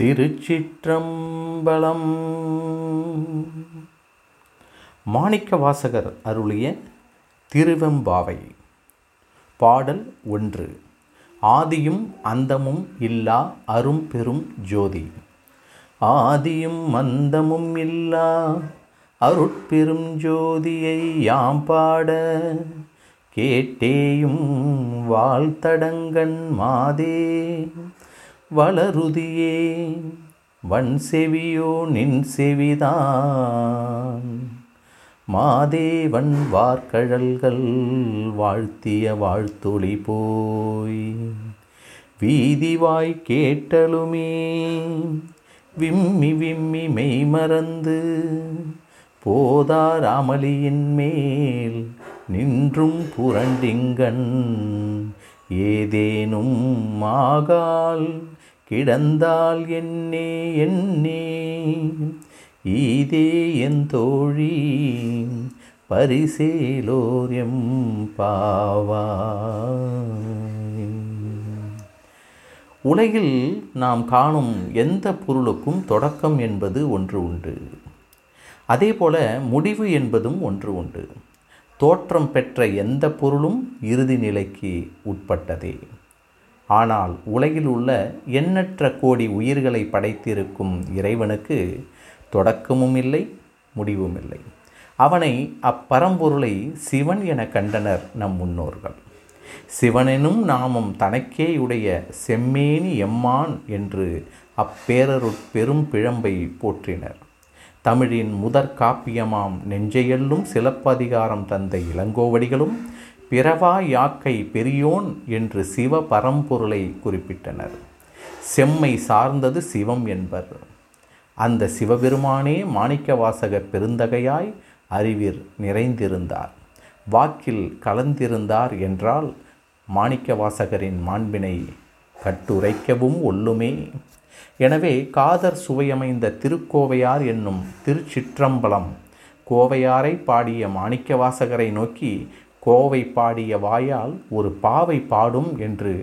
திருச்சிற்றம்பலம். மாணிக்க வாசகர் அருளிய திருவெம்பாவை. பாடல் ஒன்று. ஆதியும் அந்தமும் இல்லா அரும் பெரும் ஜோதி. ஆதியும் அந்தமும் இல்லா அருட்பெரும் ஜோதியை யாம் பாட. கேட்டேயும் வாழ்த்தடங்கன் மாதே. வளருதியே. வன் செவியோ நின் செவிதான். மாதேவன் வார்கழல்கள் வாழ்த்திய வாழ்த்தொளி போய். வீதிவாய் கேட்டலுமே விம்மி விம்மி மெய் மறந்து போதார் அமளியின் மேல் நின்றும் புரண்டிங்கண் ஏதேனும் ஆகால் கிடந்தால் என்னே என்னே. ஈதே என் தோழி பரிசேலோரியம் பாவா உலகில் நாம் காணும் எந்த பொருளுக்கும் தொடக்கம் என்பது ஒன்று உண்டு. அதேபோல முடிவு என்பதும் ஒன்று உண்டு. தோற்றம் பெற்ற எந்த பொருளும் இறுதி நிலைக்கு உட்பட்டதே. ஆனால் உலகில் உள்ள எண்ணற்ற கோடி உயிர்களை படைத்திருக்கும் இறைவனுக்கு தொடக்கமும் இல்லை முடிவும் இல்லை. அவனை அப்பரம்பொருளை சிவன் என கண்டனர் நம் முன்னோர்கள். சிவனெனும் நாமும் தனக்கேயுடைய செம்மேனி எம்மான் என்று அப்பேரருட் பெரும் பிழம்பை போற்றினர். தமிழின் முதற் காப்பியமாம் நெஞ்சையெல்லும் சிலப்பதிகாரம் தந்த இளங்கோவடிகளும் பிறவா யாக்கை பெரியோன் என்று சிவ பரம்பொருளை குறிப்பிட்டனர். செம்மை சார்ந்தது சிவம் என்பர். அந்த சிவபெருமானே மாணிக்கவாசக பெருந்தகையாய் அறிவிற் நிறைந்திருந்தார். வாக்கில் கலந்திருந்தார் என்றால் மாணிக்கவாசகரின் மாண்பினை கட்டுரைக்கவும் ஒல்லுமே. எனவே காதர் சுவையமைந்த திருக்கோவையார் என்னும் திருச்சிற்றம்பலம் கோவையாரை பாடிய மாணிக்கவாசகரை நோக்கி கோவை பாடிய வாயால் ஒரு பாவை பாடும் என்று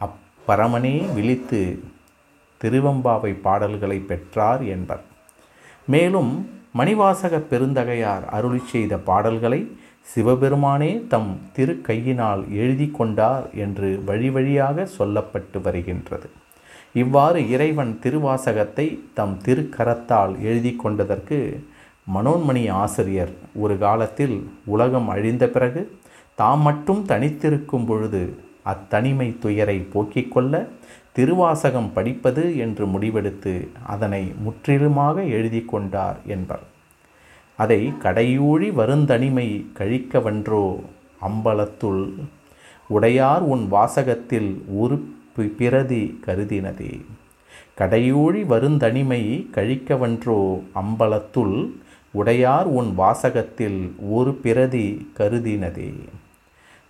அப்பரமனே விழித்து திருவம்பாவை பாடல்களை பெற்றார் என்பர். மேலும் மணிவாசக பெருந்தகையார் அருளி செய்த பாடல்களை சிவபெருமானே தம் திருக்கையினால் எழுதி கொண்டார் என்று வழி வழியாக சொல்லப்பட்டு வருகின்றது. இவ்வாறு இறைவன் திருவாசகத்தை தம் திருக்கரத்தால் எழுதி கொண்டதற்கு மனோன்மணி ஆசிரியர் ஒரு காலத்தில் உலகம் அழிந்த பிறகு தாம் மட்டும் தனித்திருக்கும் பொழுது அத்தனிமை துயரை போக்கிக் கொள்ள திருவாசகம் படிப்பது என்று முடிவெடுத்து அதனை முற்றிலுமாக எழுதி கொண்டார் என்பர். அதை கடையூழி வருந்தனிமை கழிக்கவன்றோ அம்பலத்துள் உடையார் உன் வாசகத்தில் உறுப்பு பிரதி கருதினதே. கடையூழி வருந்தனிமை கழிக்கவன்றோ அம்பலத்துள் உடையார் உன் வாசகத்தில் ஒரு பிரதி கருதினதே.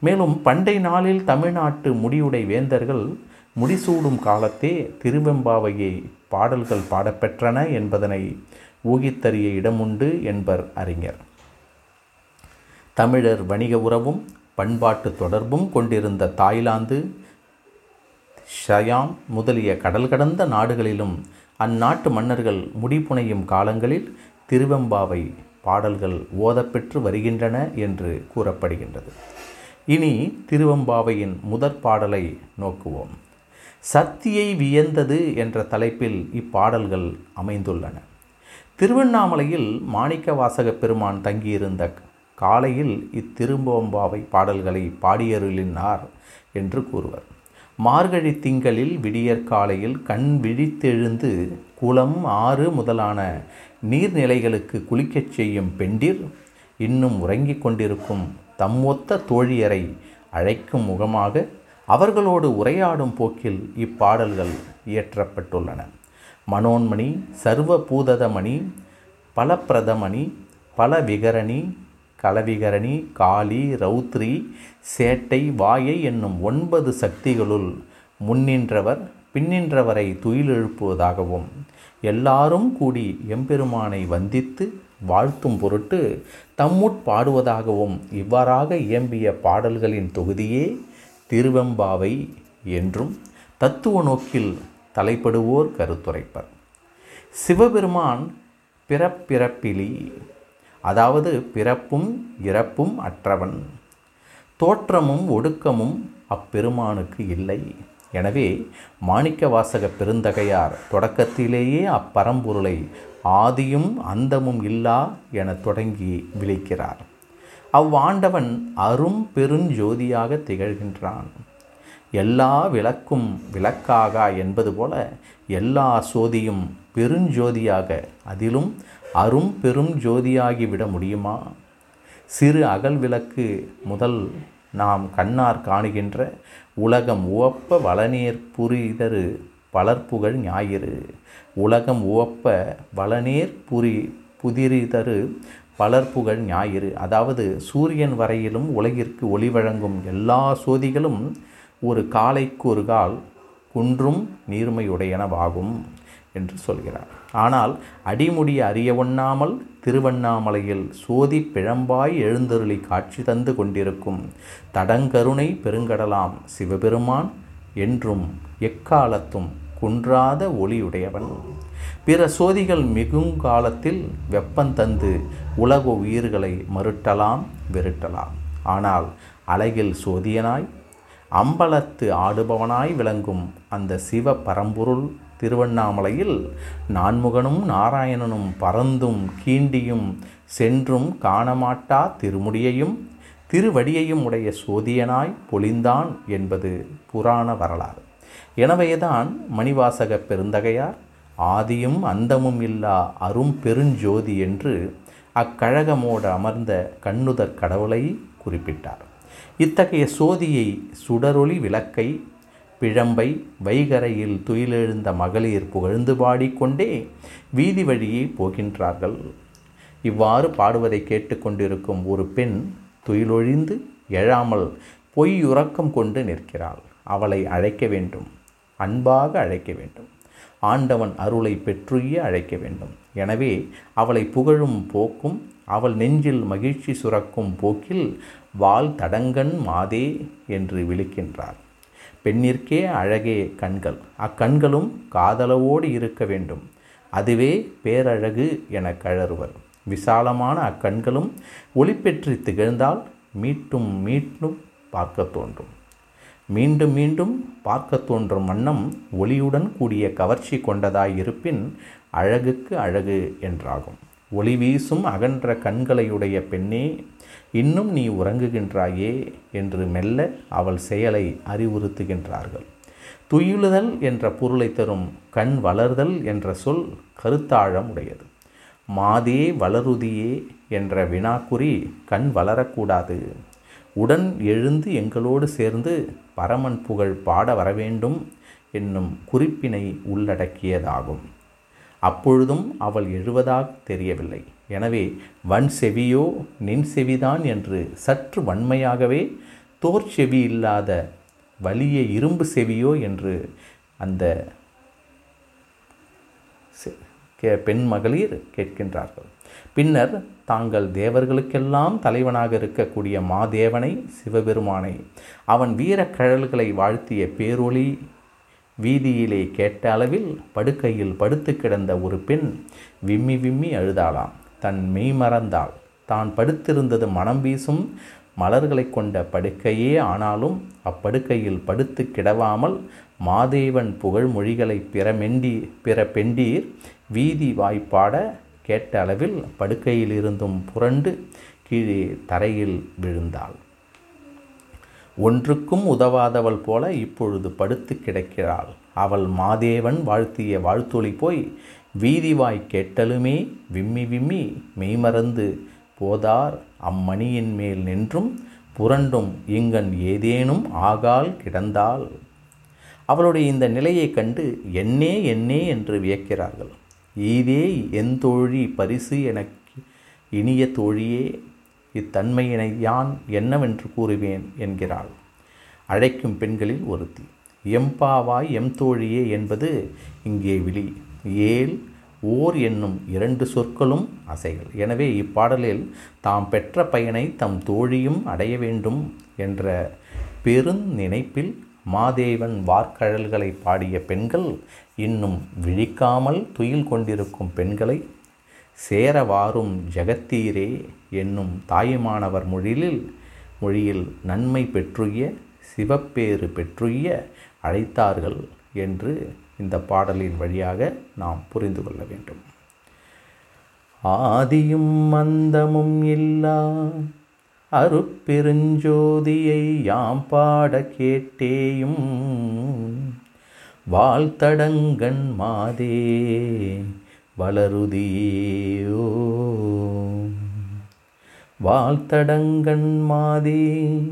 மேலும் பண்டை நாளில் தமிழ்நாட்டு முடியுடை வேந்தர்கள் முடிசூடும் காலத்தே திருவெம்பாவையை பாடல்கள் பாடப்பெற்றன என்பதனை ஊகித்தறிய இடமுண்டு என்பர் அறிஞர். தமிழர் வணிக உறவும் பண்பாட்டு தொடர்பும் கொண்டிருந்த தாய்லாந்து ஷயாம் முதலிய கடல் கடந்த நாடுகளிலும் அந்நாட்டு மன்னர்கள் முடிப்புனையும் காலங்களில் திருவெம்பாவை பாடல்கள் ஓதப்பெற்று வருகின்றன என்று கூறப்படுகின்றது. இனி திருவெம்பாவையின் முதற் பாடலை நோக்குவோம். சக்தியை வியந்தது என்ற தலைப்பில் இப்பாடல்கள் அமைந்துள்ளன. திருவண்ணாமலையில் மாணிக்க வாசக பெருமான் தங்கியிருந்த காலையில் இத்திரும்பொம்பாவை பாடல்களை பாடியருளினார் என்று கூறுவர். மார்கழி திங்களில் விடியற் காலையில் கண் விழித்தெழுந்து குளம் ஆறு முதலான நீர்நிலைகளுக்கு குளிக்கச் செய்யும் பெண்டிர் இன்னும் உறங்கிக் கொண்டிருக்கும் தம்மொத்த தோழியரை அழைக்கும் முகமாக அவர்களோடு உரையாடும் போக்கில் இப்பாடல்கள் இயற்றப்பட்டுள்ளன. மனோன்மணி சர்வபூததமணி பலப்பிரதமணி பல விகரணி கலவிகரணி காளி ரௌத்ரி சேட்டை வாயை என்னும் ஒன்பது சக்திகளுள் முன்னின்றவர் பின்னின்றவரை துயிலெழுப்புவதாகவும் எல்லாரும் கூடி எம்பெருமானை வந்தித்து வாழ்த்தும் பொருட்டு தம்முட் பாடுவதாகவும் இவ்வாறாக இயம்பிய பாடல்களின் தொகுதியே திருவெம்பாவை என்றும் தத்துவ நோக்கில் தலைப்படுவோர் கருத்துரைப்பர். சிவபெருமான் பிறப்பிறப்பிலி அதாவது பிறப்பும் இறப்பும் அற்றவன். தோற்றமும் ஒடுக்கமும் அப்பெருமானுக்கு இல்லை. எனவே மாணிக்க வாசக பெருந்தகையார் தொடக்கத்திலேயே அப்பரம்பொருளை ஆதியும் அந்தமும் இல்லா என தொடங்கி விழிக்கிறார் அவ்வாண்டவன் அரும் பெருஞ்சோதியாக திகழ்கின்றான். எல்லா விளக்கும் விளக்காகா என்பது போல எல்லா சோதியும் பெருஞ்சோதியாக அதிலும் அரும் பெரும் ஜோதியாகிவிட முடியுமா? சிறு அகல் விளக்கு முதல் நாம் கண்ணார் காணுகின்ற உலகம் உவப்ப வளநீர் புரிதரு பலர்புகழ் ஞாயிறு. உலகம் உவப்ப வளநீர் புரி புதிரிதரு பலர்புகழ் ஞாயிறு. அதாவது சூரியன் வரையிலும் உலகிற்கு ஒளி வழங்கும் எல்லா சோதிகளும் ஒரு காலைக்கு ஒரு கால் குன்றும் நீர்மையுடையனவாகும். என்று சொல்கிறார். ஆனால் அடிமுடி அறியவண்ணாமல் திருவண்ணாமலையில் சோதி பிழம்பாய் எழுந்தருளி காட்சி தந்து கொண்டிருக்கும் தடங்கருணை பெருங்கடலாம் சிவபெருமான் என்றும் எக்காலத்தும் குன்றாத ஒளியுடையவன். பிற சோதிகள் மிகுங்காலத்தில் வெப்பந்தந்து உலக உயிர்களை மறுட்டலாம் வெறுட்டலாம் ஆனால் அழகில் சோதியனாய் அம்பலத்து ஆடுபவனாய் விளங்கும் அந்த சிவ பரம்பொருள் திருவண்ணாமலையில் நான்முகனும் நாராயணனும் பறந்தும் கீண்டியும் சென்றும் காணமாட்டா திருமுடியையும் திருவடியையும் உடைய சோதியனாய் பொழிந்தான் என்பது புராண வரலாறு. எனவேதான் மணிவாசக பெருந்தகையார் ஆதியும் அந்தமும் இல்லா அரும் பெருஞ்சோதி என்று அக்கழகமோடு அமர்ந்த கண்ணுதற் கடவுளை குறிப்பிட்டார். இத்தகைய சோதியை சுடரொளி விளக்கை பிழம்பை வைகரையில் துயிலெழுந்த மகளிர் புகழ்ந்து பாடிக்கொண்டே வீதி வழியே போகின்றார்கள். இவ்வாறு பாடுவதை கேட்டுக்கொண்டிருக்கும் ஒரு பெண் துயிலொழிந்து எழாமல் பொய் உறக்கம் கொண்டு நிற்கிறாள். அவளை அழைக்க வேண்டும். அன்பாக அழைக்க வேண்டும். ஆண்டவன் அருளை பெற்றுய அழைக்க வேண்டும். எனவே அவளை புகழும் போக்கும் அவள் நெஞ்சில் மகிழ்ச்சி சுரக்கும் போக்கில் வால் தடங்கன் மாதே என்று விழிக்கின்றார் பெண்ணிற்கே அழகே கண்கள். அக்கண்களும் காதலவோடு இருக்க வேண்டும். அதுவே பேரழகு என கழறுவர். விசாலமான அக்கண்களும் ஒளி பெற்று திகழ்ந்தால் மீட்டும் மீண்டும் பார்க்க தோன்றும். மீண்டும் மீண்டும் பார்க்க தோன்றும் வண்ணம் ஒளியுடன் கூடிய கவர்ச்சி கொண்டதாய் இருப்பின் அழகுக்கு அழகு என்றாகும். ஒளி வீசும் அகன்ற கண்களையுடைய பெண்ணே இன்னும் நீ உறங்குகின்றாயே என்று மெல்ல அவள் செயலை அறிவுறுத்துகின்றார்கள். துயிலுதல் என்ற பொருளை தரும் கண் வளர்தல் என்ற சொல் கருத்தாழம் உடையது. மாதே வளருதியே என்ற வினாக்குறி கண் வளரக்கூடாது. உடன் எழுந்து எங்களோடு சேர்ந்து பரமன் புகழ் பாட வரவேண்டும் என்னும் குறிப்பினை உள்ளடக்கியதாகும். அப்பொழுதும் அவள் எழுவதாக தெரியவில்லை. எனவே வன் செவியோ நின் செவிதான் என்று சற்று வன்மையாகவே தோற் செவி இல்லாத வலிய இரும்பு செவியோ என்று அந்த பெண் மகளிர் கேட்கின்றார்கள். பின்னர் தாங்கள் தேவர்களுக்கெல்லாம் தலைவனாக இருக்கக்கூடிய மாதேவனை சிவபெருமானை அவன் வீரக்கழல்களை வாழ்த்திய பேரொளி வீதியிலே கேட்ட அளவில் படுக்கையில் படுத்து கிடந்த ஒரு பெண் விம்மி விம்மி அழுதாளாம். தன் மெய் மறந்தாள். தான் படுத்திருந்தது மனம் வீசும் மலர்களை கொண்ட படுக்கையே. ஆனாலும் அப்படுக்கையில் படுத்து கிடவாமல் மாதேவன் புகழ் மொழிகளை பிறமெண்டி பிற பெண்டீர் வீதி வாய்ப்பாட கேட்ட அளவில் படுக்கையில் இருந்தும் புரண்டு கீழே தரையில் விழுந்தாள். ஒன்றுக்கும் உதவாதவள் போல இப்பொழுது படுத்து கிடக்கிறாள். அவள் மாதேவன் வாழ்த்திய வாழ்த்தொளி போய் வீதிவாய் கேட்டலுமே விம்மி விம்மி மெய்மறந்து போதார் அம்மணியின் மேல் நின்றும் புரண்டும் இங்கன் ஏதேனும் ஆகால் கிடந்தால் அவளுடைய இந்த நிலையை கண்டு என்னே என்னே என்று வியக்கிறார்கள். ஈதே என் தோழி பரிசு எனக்கு இனிய தோழியே இத்தன்மையினை யான் என்னவென்று கூறுவேன் என்கிறாள். அழைக்கும் பெண்களில் ஒருத்தி. எம்பாவாய் எம் தோழியே என்பது இங்கே விழி. ஏல் ஓர் என்னும் இரண்டு சொற்களும் அசைகள். எனவே இப்பாடலில் தாம் பெற்ற பயனை தம் தோழியும் அடைய வேண்டும் என்ற பெருநினைப்பில் மாதேவன் வார்க்கழல்களை பாடிய பெண்கள் இன்னும் விழிக்காமல் துயில் கொண்டிருக்கும் பெண்களை சேரவாரும் ஜெகத்தீரே என்னும் தாயுமானவர் மொழியில் மொழியில் நன்மை பெற்றுய சிவப்பேறு பெற்றுய அழைத்தார்கள். என்று இந்த பாடலின் வழியாக நாம் புரிந்து கொள்ள வேண்டும். ஆதியும் மந்தமும் இல்லா அருப்பெருஞ்சோதியை யாம் பாட கேட்டேயும் வாழ்த்தடங்கண் மாதே வளருதியோ வாழ்த்தடங்கண் மாதே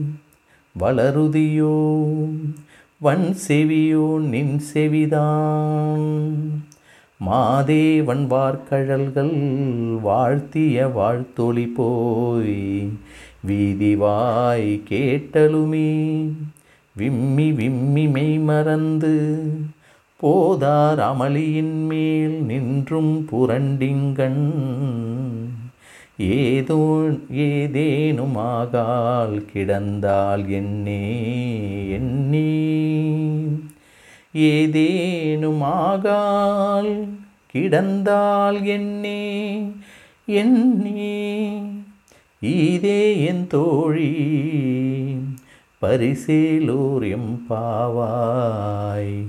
வளருதியோ. வன் செவியோ நின் செவிதான் மாதேவன் வார்க்கழல்கள் வாழ்த்திய வாழ்த்தொளி போய் வீதிவாய் கேட்டலுமே. விம்மி விம்மி மெய் மறந்து போதார் அமளியின் மேல் நின்றும் புரண்டிங்கண் ஏதோ ஏதேனுமாகால் கிடந்தால் என்னே எண்ணே ஏதேனுமாகால் கிடந்தால் என்னே என்னே. இதே என் தோழி பரிசேலோர் எம்பாவாய்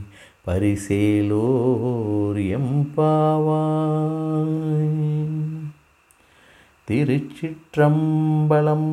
பரிசேலோர் எம்பாவாய் திருச்சிற்றம்பலம்.